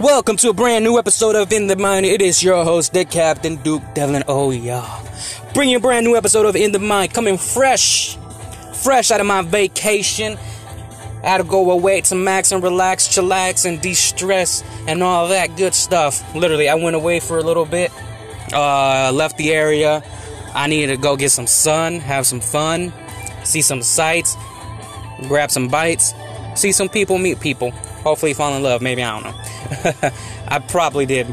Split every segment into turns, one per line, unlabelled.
Welcome to a brand new episode of In the Mind. It is your host, the Captain Duke Devlin. Oh, yeah. Bringing a brand new episode of In the Mind, coming fresh, fresh out of my vacation. I had to go away to max and relax, chillax, and de stress, and all that good stuff. Literally, I went away for a little bit, uh, left the area. I needed to go get some sun, have some fun, see some sights, grab some bites, see some people, meet people. Hopefully, fall in love. Maybe, I don't know. I probably did.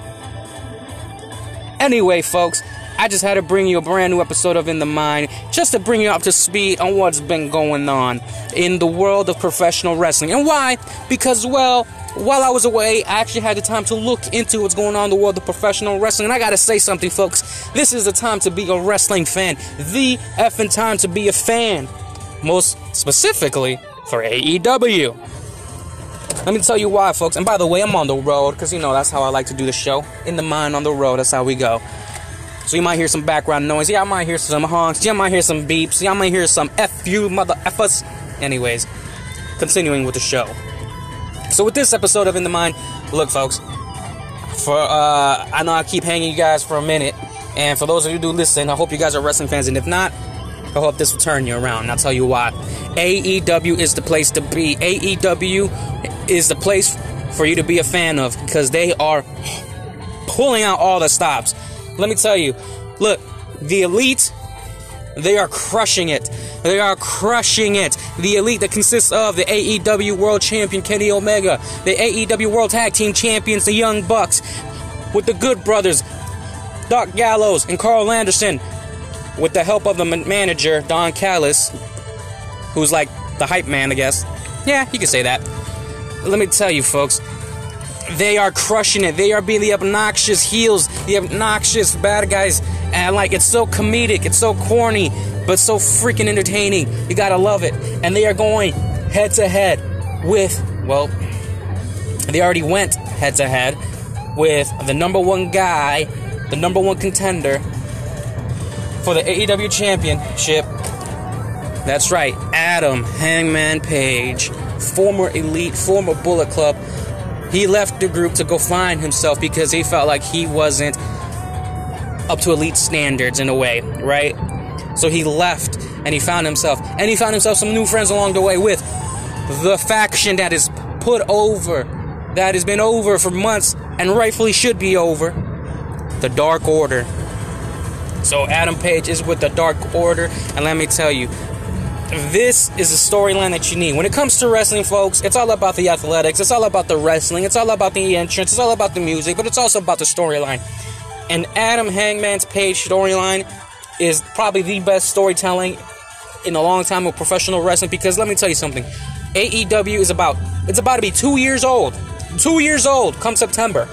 Anyway, folks, I just had to bring you a brand new episode of In the Mind just to bring you up to speed on what's been going on in the world of professional wrestling. And why? Because, well, while I was away, I actually had the time to look into what's going on in the world of professional wrestling. And I gotta say something, folks. This is the time to be a wrestling fan. The effing time to be a fan. Most specifically for AEW. Let me tell you why, folks. And by the way, I'm on the road because you know that's how I like to do the show. In the mind, on the road. That's how we go. So you might hear some background noise. Yeah, I might hear some honks. Yeah, I might hear some beeps. Yeah, I might hear some F you, mother effers. Anyways, continuing with the show. So with this episode of In the Mind, look, folks. For uh, I know I keep hanging you guys for a minute, and for those of you who do listen, I hope you guys are wrestling fans, and if not, I hope this will turn you around. And I'll tell you why. AEW is the place to be. AEW is the place for you to be a fan of because they are pulling out all the stops. Let me tell you, look, the elite, they are crushing it. They are crushing it. The elite that consists of the AEW World Champion Kenny Omega, the AEW World Tag Team Champions, the Young Bucks, with the Good Brothers, Doc Gallows, and Karl Anderson, with the help of the manager, Don Callis, who's like the hype man, I guess. Yeah, you can say that. Let me tell you, folks, they are crushing it. They are being the obnoxious heels, the obnoxious bad guys, and like it's so comedic, it's so corny, but so freaking entertaining. You gotta love it. And they are going head to head with, well, they already went head to head with the number one guy, the number one contender for the AEW Championship. That's right, Adam Hangman Page, former Elite, former Bullet Club. He left the group to go find himself because he felt like he wasn't up to elite standards in a way, right? So he left and he found himself, and he found himself some new friends along the way with the faction that is put over, that has been over for months and rightfully should be over the Dark Order. So Adam Page is with the Dark Order, and let me tell you, this is a storyline that you need. When it comes to wrestling, folks, it's all about the athletics, it's all about the wrestling, it's all about the entrance, it's all about the music, but it's also about the storyline. And Adam Hangman's Page storyline is probably the best storytelling in a long time of professional wrestling because let me tell you something. AEW is about it's about to be two years old. Two years old come September.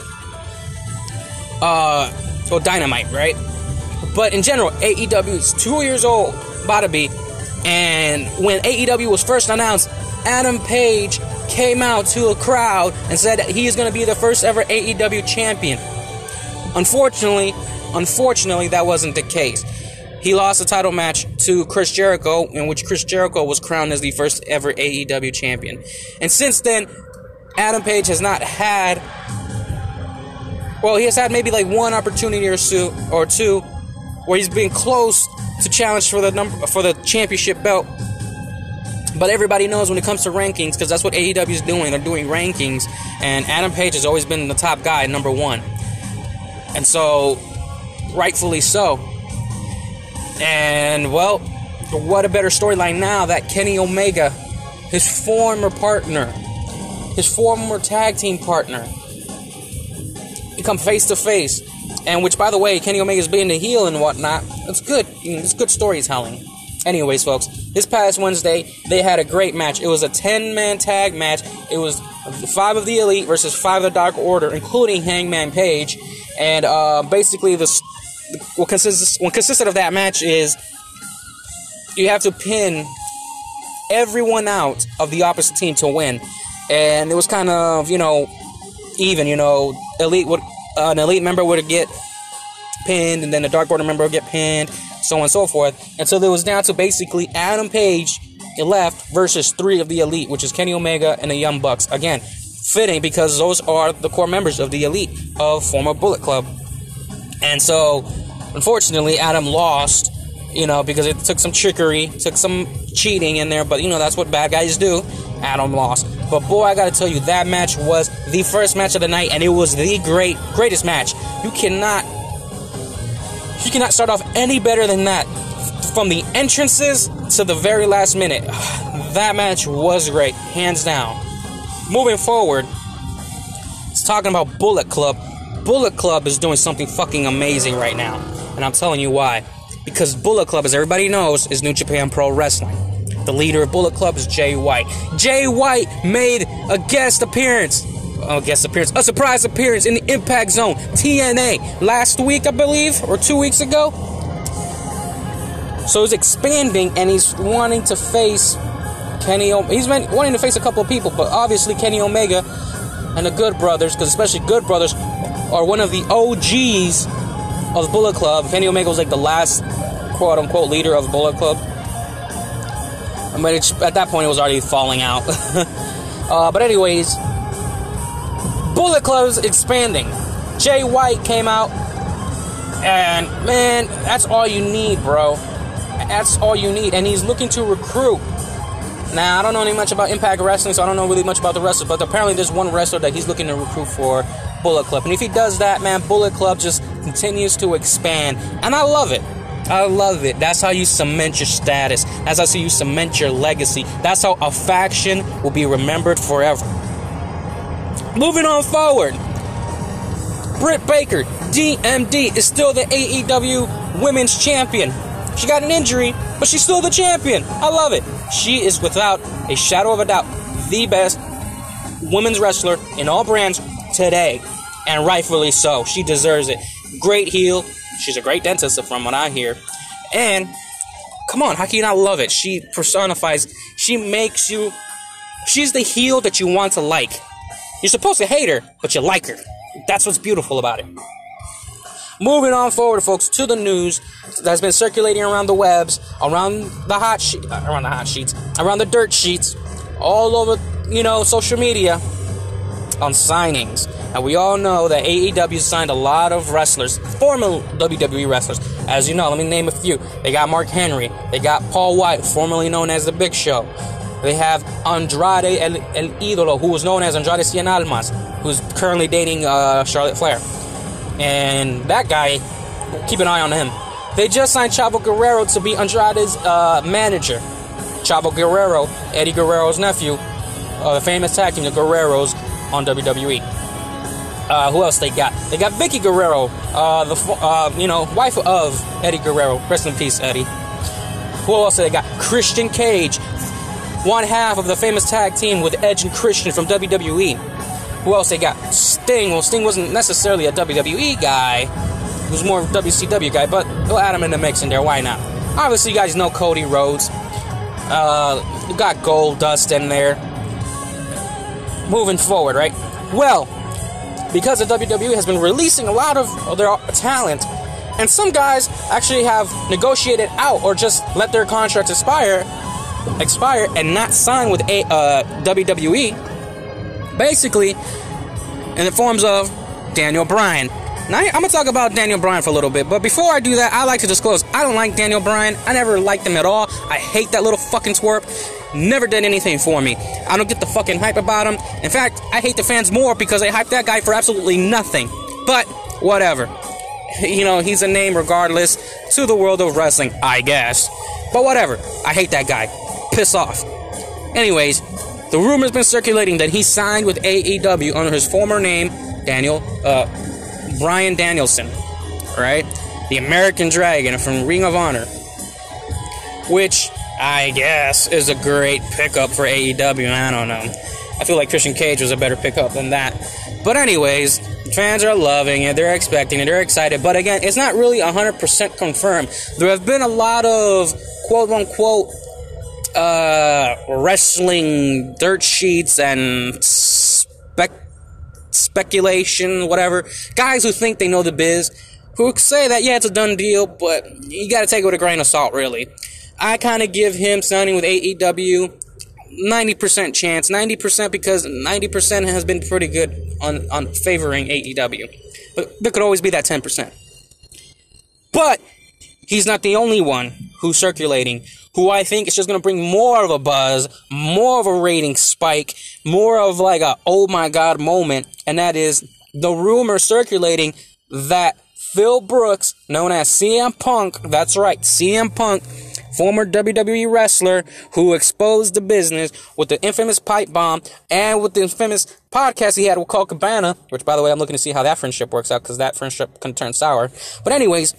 Uh well dynamite, right? But in general, AEW is two years old, about to be. And when AEW was first announced, Adam Page came out to a crowd and said that he is going to be the first ever AEW champion. Unfortunately, unfortunately, that wasn't the case. He lost the title match to Chris Jericho, in which Chris Jericho was crowned as the first ever AEW champion. And since then, Adam Page has not had. Well, he has had maybe like one opportunity or two, or two where he's been close to challenge for the number for the championship belt. But everybody knows when it comes to rankings, because that's what AEW is doing. They're doing rankings, and Adam Page has always been the top guy, number one, and so rightfully so. And well, what a better storyline now that Kenny Omega, his former partner, his former tag team partner, become face to face and which, by the way, Kenny Omega's being the heel and whatnot. It's good. It's good storytelling. Anyways, folks, this past Wednesday they had a great match. It was a 10-man tag match. It was five of the Elite versus five of the Dark Order, including Hangman Page. And uh, basically, this what consists what consisted of that match is you have to pin everyone out of the opposite team to win. And it was kind of you know even. You know, Elite would uh, an elite member would get pinned, and then the Dark Order member would get pinned, so on and so forth. And so there was down to basically Adam Page left versus three of the elite, which is Kenny Omega and the Young Bucks. Again, fitting because those are the core members of the elite of former Bullet Club. And so, unfortunately, Adam lost, you know, because it took some trickery, took some cheating in there, but you know, that's what bad guys do. Adam lost. But boy, I gotta tell you, that match was the first match of the night, and it was the great, greatest match. You cannot, you cannot start off any better than that. From the entrances to the very last minute, that match was great, hands down. Moving forward, it's talking about Bullet Club. Bullet Club is doing something fucking amazing right now, and I'm telling you why. Because Bullet Club, as everybody knows, is New Japan Pro Wrestling. The leader of Bullet Club is Jay White. Jay White made a guest appearance. A guest appearance, a surprise appearance in the Impact Zone, TNA, last week, I believe, or two weeks ago. So he's expanding and he's wanting to face Kenny. O- he's been wanting to face a couple of people, but obviously Kenny Omega and the Good Brothers, because especially Good Brothers are one of the OGs of Bullet Club. Kenny Omega was like the last quote unquote leader of Bullet Club. But it's, at that point, it was already falling out. uh, but anyways, Bullet Club's expanding. Jay White came out, and man, that's all you need, bro. That's all you need. And he's looking to recruit. Now, I don't know any much about Impact Wrestling, so I don't know really much about the wrestlers, but apparently there's one wrestler that he's looking to recruit for Bullet Club. And if he does that, man, Bullet Club just continues to expand. And I love it. I love it. That's how you cement your status. That's how you cement your legacy. That's how a faction will be remembered forever. Moving on forward. Britt Baker, DMD, is still the AEW Women's Champion. She got an injury, but she's still the champion. I love it. She is without a shadow of a doubt the best women's wrestler in all brands today, and rightfully so. She deserves it. Great heel, She's a great dentist, from what I hear. And come on, how can you not love it? She personifies. She makes you. She's the heel that you want to like. You're supposed to hate her, but you like her. That's what's beautiful about it. Moving on forward, folks, to the news that's been circulating around the webs, around the hot sheet, uh, around the hot sheets, around the dirt sheets, all over, you know, social media on signings. And we all know that AEW signed a lot of wrestlers, former WWE wrestlers. As you know, let me name a few. They got Mark Henry. They got Paul White, formerly known as The Big Show. They have Andrade El, El Idolo, who was known as Andrade Cien Almas, who's currently dating uh, Charlotte Flair. And that guy, keep an eye on him. They just signed Chavo Guerrero to be Andrade's uh, manager. Chavo Guerrero, Eddie Guerrero's nephew, uh, the famous tag team, the Guerreros, on WWE. Uh, who else they got? They got Vickie Guerrero, uh, the uh, you know wife of Eddie Guerrero. Rest in peace, Eddie. Who else they got? Christian Cage, one half of the famous tag team with Edge and Christian from WWE. Who else they got? Sting. Well, Sting wasn't necessarily a WWE guy. He was more of a WCW guy, but we'll add him in the mix in there. Why not? Obviously, you guys know Cody Rhodes. Uh, you got Goldust in there. Moving forward, right? Well, because the WWE has been releasing a lot of their talent, and some guys actually have negotiated out or just let their contracts expire, expire, and not sign with a uh, WWE. Basically, in the forms of Daniel Bryan. Now, I'm gonna talk about Daniel Bryan for a little bit, but before I do that, I like to disclose I don't like Daniel Bryan. I never liked him at all. I hate that little fucking twerp never did anything for me. I don't get the fucking hype about him. In fact, I hate the fans more because they hype that guy for absolutely nothing. But whatever. You know, he's a name regardless to the world of wrestling, I guess. But whatever. I hate that guy. Piss off. Anyways, the rumor's been circulating that he signed with AEW under his former name, Daniel, uh, Bryan Danielson, right? The American Dragon from Ring of Honor. Which I guess, is a great pickup for AEW. I don't know. I feel like Christian Cage was a better pickup than that. But, anyways, fans are loving it. They're expecting it. They're excited. But again, it's not really 100% confirmed. There have been a lot of quote unquote uh, wrestling dirt sheets and spec- speculation, whatever. Guys who think they know the biz, who say that, yeah, it's a done deal, but you gotta take it with a grain of salt, really. I kind of give him signing with AEW 90% chance, 90% because 90% has been pretty good on, on favoring AEW. But there could always be that 10%. But he's not the only one who's circulating, who I think is just going to bring more of a buzz, more of a rating spike, more of like a oh my god moment, and that is the rumor circulating that Phil Brooks, known as CM Punk, that's right, CM Punk, former WWE wrestler who exposed the business with the infamous pipe bomb and with the infamous podcast he had with Colt Cabana, which by the way, I'm looking to see how that friendship works out because that friendship can turn sour. But anyways,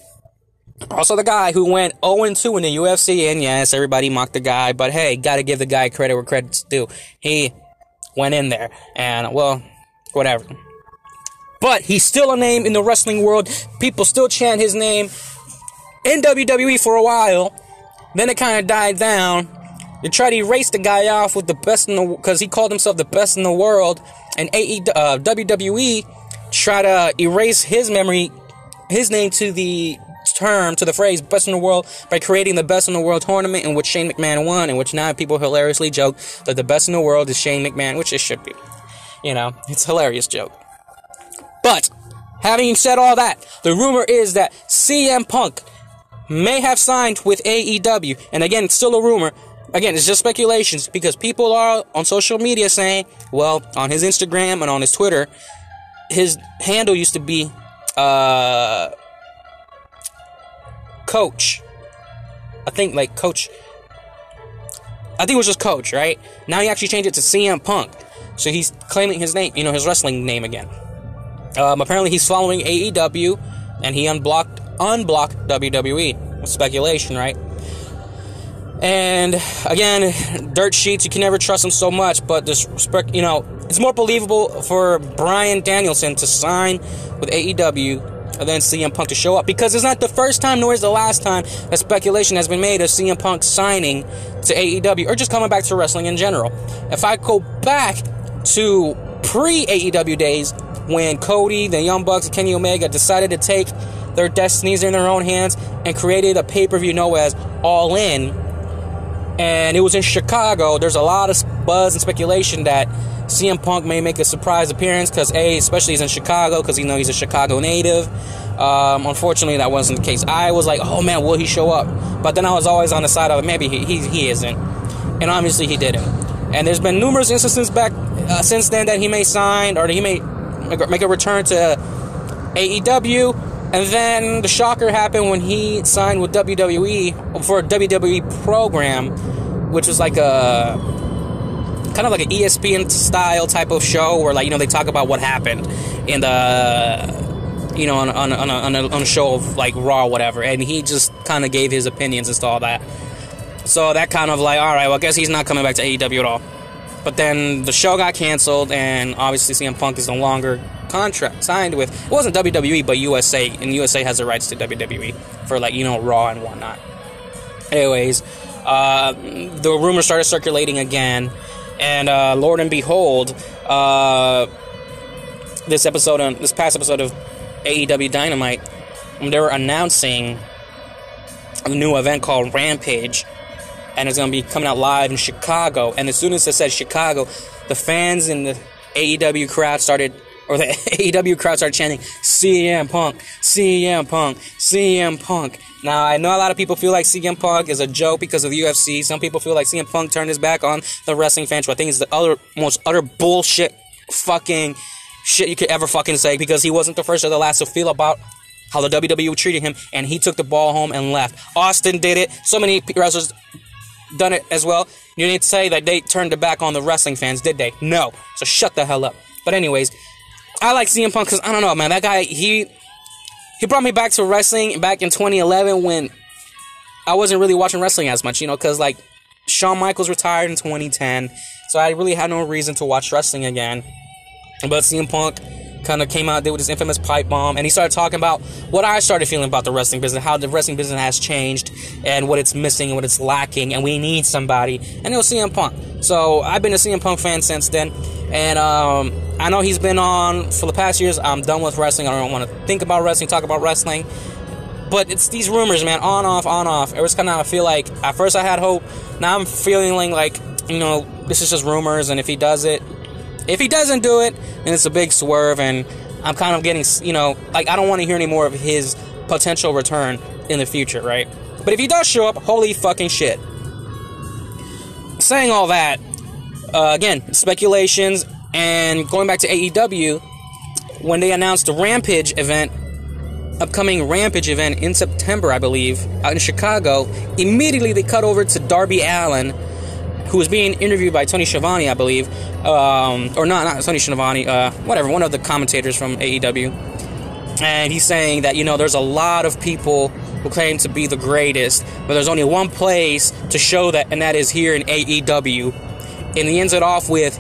also the guy who went 0-2 in the UFC, and yes, everybody mocked the guy, but hey, gotta give the guy credit where credit's due. He went in there, and well, whatever. But he's still a name in the wrestling world. People still chant his name in WWE for a while. Then it kind of died down. They tried to erase the guy off with the best in the because he called himself the best in the world, and AE, uh, WWE tried to erase his memory, his name to the term to the phrase best in the world by creating the best in the world tournament in which Shane McMahon won, in which now people hilariously joke that the best in the world is Shane McMahon, which it should be. You know, it's a hilarious joke. But having said all that, the rumor is that CM Punk may have signed with AEW. And again, it's still a rumor. Again, it's just speculations because people are on social media saying, well, on his Instagram and on his Twitter, his handle used to be uh, Coach. I think like Coach. I think it was just Coach, right? Now he actually changed it to CM Punk. So he's claiming his name, you know, his wrestling name again. Um, apparently he's following AEW and he unblocked unblock WWE. Speculation, right? And again, dirt sheets, you can never trust them so much, but this, you know, it's more believable for Bryan Danielson to sign with AEW than CM Punk to show up because it's not the first time nor is the last time that speculation has been made of CM Punk signing to AEW or just coming back to wrestling in general. If I go back to pre AEW days when Cody, the Young Bucks, and Kenny Omega decided to take their destinies in their own hands and created a pay per view known as All In. And it was in Chicago. There's a lot of buzz and speculation that CM Punk may make a surprise appearance because A, especially he's in Chicago because you know he's a Chicago native. Um, unfortunately, that wasn't the case. I was like, oh man, will he show up? But then I was always on the side of maybe he, he, he isn't. And obviously he didn't. And there's been numerous instances back uh, since then that he may sign or he may make a return to AEW. And then the shocker happened when he signed with WWE for a WWE program, which was like a kind of like an ESPN style type of show where like you know they talk about what happened in the uh, you know on on on a, on a, on a show of like Raw whatever, and he just kind of gave his opinions and all that. So that kind of like all right, well I guess he's not coming back to AEW at all. But then the show got canceled, and obviously CM Punk is no longer contract signed with it wasn't WWE but USA and USA has the rights to WWE for like you know Raw and whatnot. Anyways, uh, the rumors started circulating again, and uh, Lord and behold, uh, this episode on this past episode of AEW Dynamite, they were announcing a new event called Rampage, and it's gonna be coming out live in Chicago. And as soon as it said Chicago, the fans in the AEW crowd started or the AEW crowd started chanting CM Punk, CM Punk, CM Punk. Now I know a lot of people feel like CM Punk is a joke because of the UFC. Some people feel like CM Punk turned his back on the wrestling fans, which I think is the other most utter bullshit fucking shit you could ever fucking say because he wasn't the first or the last to feel about how the WWE treated him and he took the ball home and left. Austin did it. So many wrestlers done it as well. You need to say that they turned their back on the wrestling fans, did they? No. So shut the hell up. But anyways, I like CM Punk because I don't know, man. That guy, he he brought me back to wrestling back in 2011 when I wasn't really watching wrestling as much, you know, because like Shawn Michaels retired in 2010, so I really had no reason to watch wrestling again. But CM Punk kind of came out there with his infamous pipe bomb, and he started talking about what I started feeling about the wrestling business, how the wrestling business has changed, and what it's missing, and what it's lacking, and we need somebody. And it was CM Punk. So I've been a CM Punk fan since then, and um, I know he's been on for the past years. I'm done with wrestling. I don't want to think about wrestling, talk about wrestling. But it's these rumors, man, on off, on off. It was kind of I feel like at first I had hope. Now I'm feeling like you know this is just rumors, and if he does it, if he doesn't do it, then it's a big swerve, and I'm kind of getting, you know, like I don't want to hear any more of his potential return in the future, right? But if he does show up, holy fucking shit. Saying all that, uh, again, speculations, and going back to AEW, when they announced the Rampage event, upcoming Rampage event in September, I believe, out in Chicago, immediately they cut over to Darby Allin, who was being interviewed by Tony Schiavone, I believe, um, or not, not Tony Schiavone, uh, whatever, one of the commentators from AEW, and he's saying that you know there's a lot of people who claim to be the greatest, but there's only one place to show that, and that is here in AEW, and he ends it off with,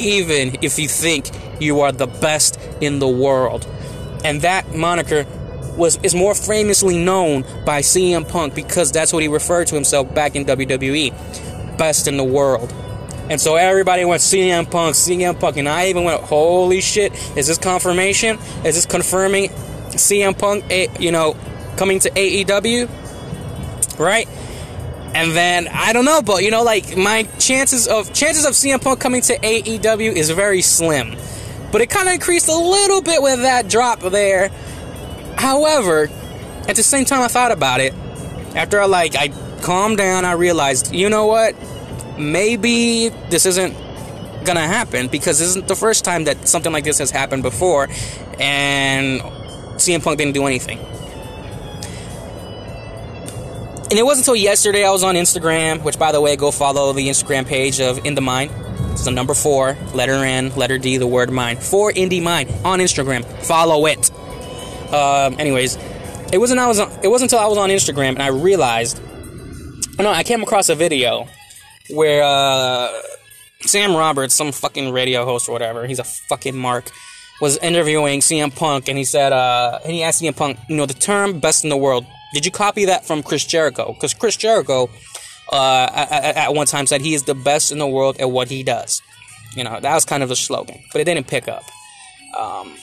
even if you think you are the best in the world, and that moniker was is more famously known by CM Punk because that's what he referred to himself back in WWE best in the world. And so everybody went CM Punk, CM Punk, and I even went, holy shit, is this confirmation? Is this confirming CM Punk, you know, coming to AEW? Right? And then I don't know, but you know, like my chances of chances of CM Punk coming to AEW is very slim. But it kind of increased a little bit with that drop there. However, at the same time I thought about it, after I like I calmed down, I realized, you know what? Maybe this isn't gonna happen because this isn't the first time that something like this has happened before, and CM Punk didn't do anything. And it wasn't until yesterday I was on Instagram, which, by the way, go follow the Instagram page of In the Mind. It's the number four, letter N, letter D, the word mind. For Indie Mind on Instagram. Follow it. Um, anyways, it wasn't I was on, it wasn't until I was on Instagram and I realized no, I came across a video where uh, Sam Roberts, some fucking radio host or whatever, he's a fucking mark, was interviewing CM Punk, and he said, uh, and he asked CM Punk, you know, the term "best in the world." Did you copy that from Chris Jericho? Because Chris Jericho, uh, at, at one time, said he is the best in the world at what he does. You know, that was kind of the slogan, but it didn't pick up. Um,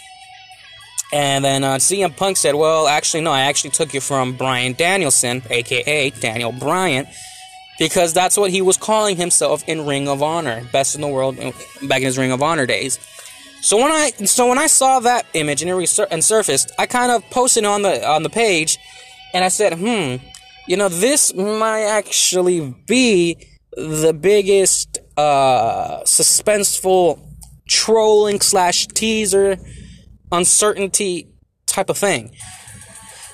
and then uh, CM Punk said, Well, actually, no, I actually took you from Bryan Danielson, aka Daniel Bryan, because that's what he was calling himself in Ring of Honor, best in the world back in his Ring of Honor days. So when I so when I saw that image and it resur- and surfaced, I kind of posted on the on the page, and I said, "Hmm, you know, this might actually be the biggest uh, suspenseful trolling slash teaser uncertainty type of thing."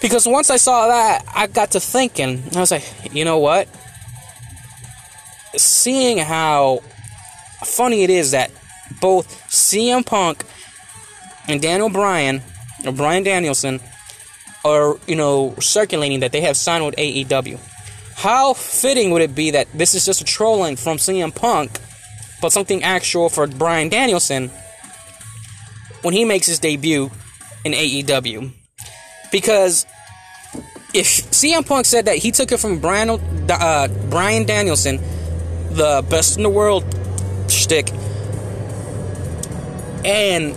Because once I saw that, I got to thinking. I was like, you know what? seeing how funny it is that both CM Punk and Daniel Bryan, or Bryan Danielson, are, you know, circulating that they have signed with AEW. How fitting would it be that this is just a trolling from CM Punk, but something actual for Bryan Danielson when he makes his debut in AEW? Because if CM Punk said that he took it from Brian, uh, Bryan Danielson the best in the world shtick. And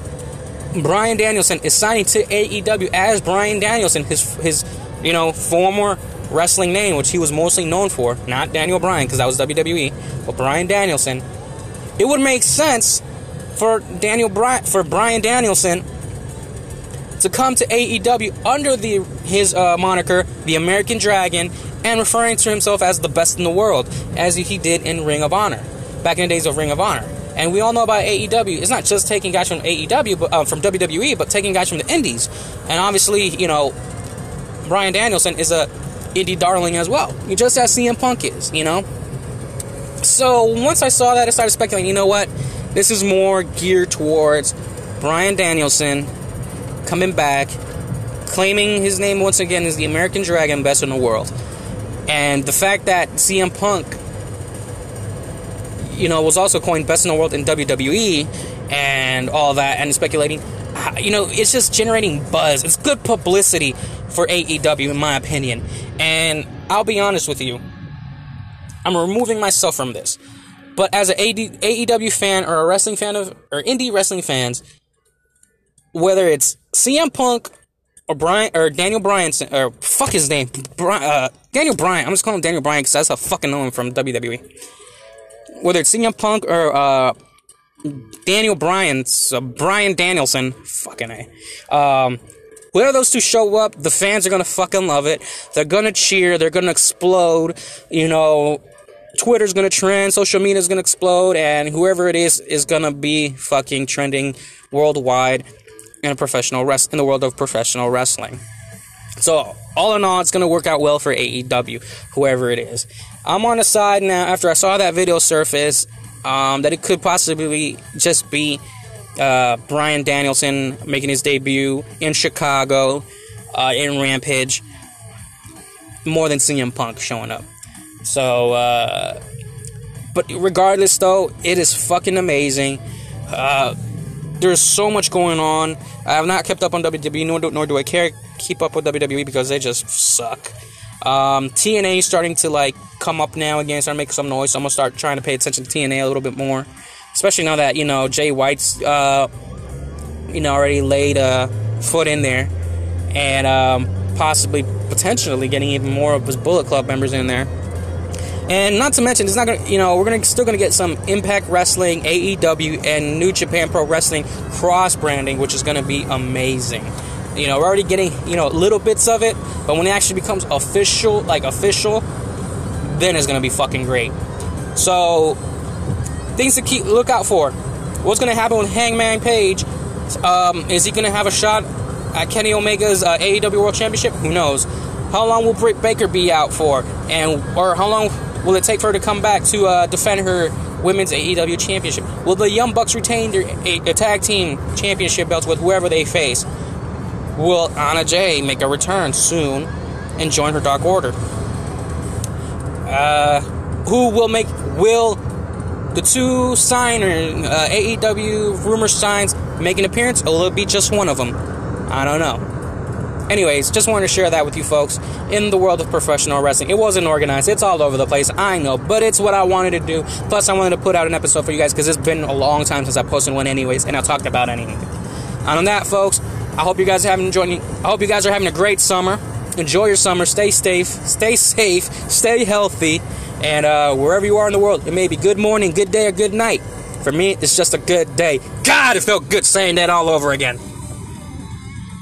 Bryan Danielson is signing to AEW as Bryan Danielson, his his you know former wrestling name, which he was mostly known for, not Daniel Bryan because that was WWE, but Bryan Danielson. It would make sense for Daniel for Bryan Danielson to come to AEW under the his uh, moniker, the American Dragon, and referring to himself as the best in the world, as he did in Ring of Honor, back in the days of Ring of Honor. And we all know about AEW. It's not just taking guys from AEW, but uh, from WWE, but taking guys from the Indies. And obviously, you know, Bryan Danielson is a indie darling as well. Just as CM Punk is, you know. So once I saw that, I started speculating. You know what? This is more geared towards Bryan Danielson coming back, claiming his name once again as the American Dragon, best in the world. And the fact that CM Punk, you know, was also coined best in the world in WWE and all that, and speculating, uh, you know, it's just generating buzz. It's good publicity for AEW, in my opinion. And I'll be honest with you, I'm removing myself from this. But as an AEW fan or a wrestling fan of, or indie wrestling fans, whether it's CM Punk or Brian or Daniel Bryan or fuck his name, Brian, uh, Daniel Bryan. I'm just calling Daniel Bryan because that's how fucking know him from WWE. whether it's CM Punk or uh, Daniel Bryan, uh, Bryan Danielson, fucking a. Um, whether those two show up, the fans are gonna fucking love it. They're gonna cheer. They're gonna explode. You know, Twitter's gonna trend. Social media's gonna explode, and whoever it is is gonna be fucking trending worldwide in a professional rest in the world of professional wrestling. So all in all, it's gonna work out well for AEW, whoever it is. I'm on the side now after I saw that video surface um, that it could possibly just be uh, Bryan Danielson making his debut in Chicago uh, in Rampage more than CM Punk showing up. So, uh, but regardless, though, it is fucking amazing. Uh, there's so much going on. I have not kept up on WWE, nor do, nor do I care keep up with WWE because they just suck. Um, TNA is starting to like come up now again, start making some noise. So I'm gonna start trying to pay attention to TNA a little bit more, especially now that you know Jay White's uh, you know already laid a foot in there, and um, possibly potentially getting even more of his Bullet Club members in there. And not to mention, it's not gonna, you know, we're gonna still gonna get some Impact Wrestling, AEW, and New Japan Pro Wrestling cross branding, which is gonna be amazing. You know, we're already getting, you know, little bits of it, but when it actually becomes official, like official, then it's gonna be fucking great. So, things to keep look out for. What's gonna happen with Hangman Page? Um, is he gonna have a shot at Kenny Omega's uh, AEW World Championship? Who knows? How long will Britt Baker be out for? And or how long will it take for her to come back to uh, defend her women's AEW championship? Will the Young Bucks retain their a, a tag team championship belts with whoever they face? Will Anna Jay make a return soon and join her Dark Order? Uh, who will make will the two signer uh, AEW rumor signs make an appearance, or will it be just one of them? I don't know. Anyways, just wanted to share that with you folks in the world of professional wrestling. It wasn't organized, it's all over the place, I know, but it's what I wanted to do. Plus, I wanted to put out an episode for you guys because it's been a long time since I posted one, anyways, and I talked about anything. And on that, folks, I hope you guys are having enjoying. I hope you guys are having a great summer. Enjoy your summer. Stay safe. Stay safe. Stay healthy. And uh, wherever you are in the world, it may be good morning, good day, or good night. For me, it's just a good day. God, it felt good saying that all over again.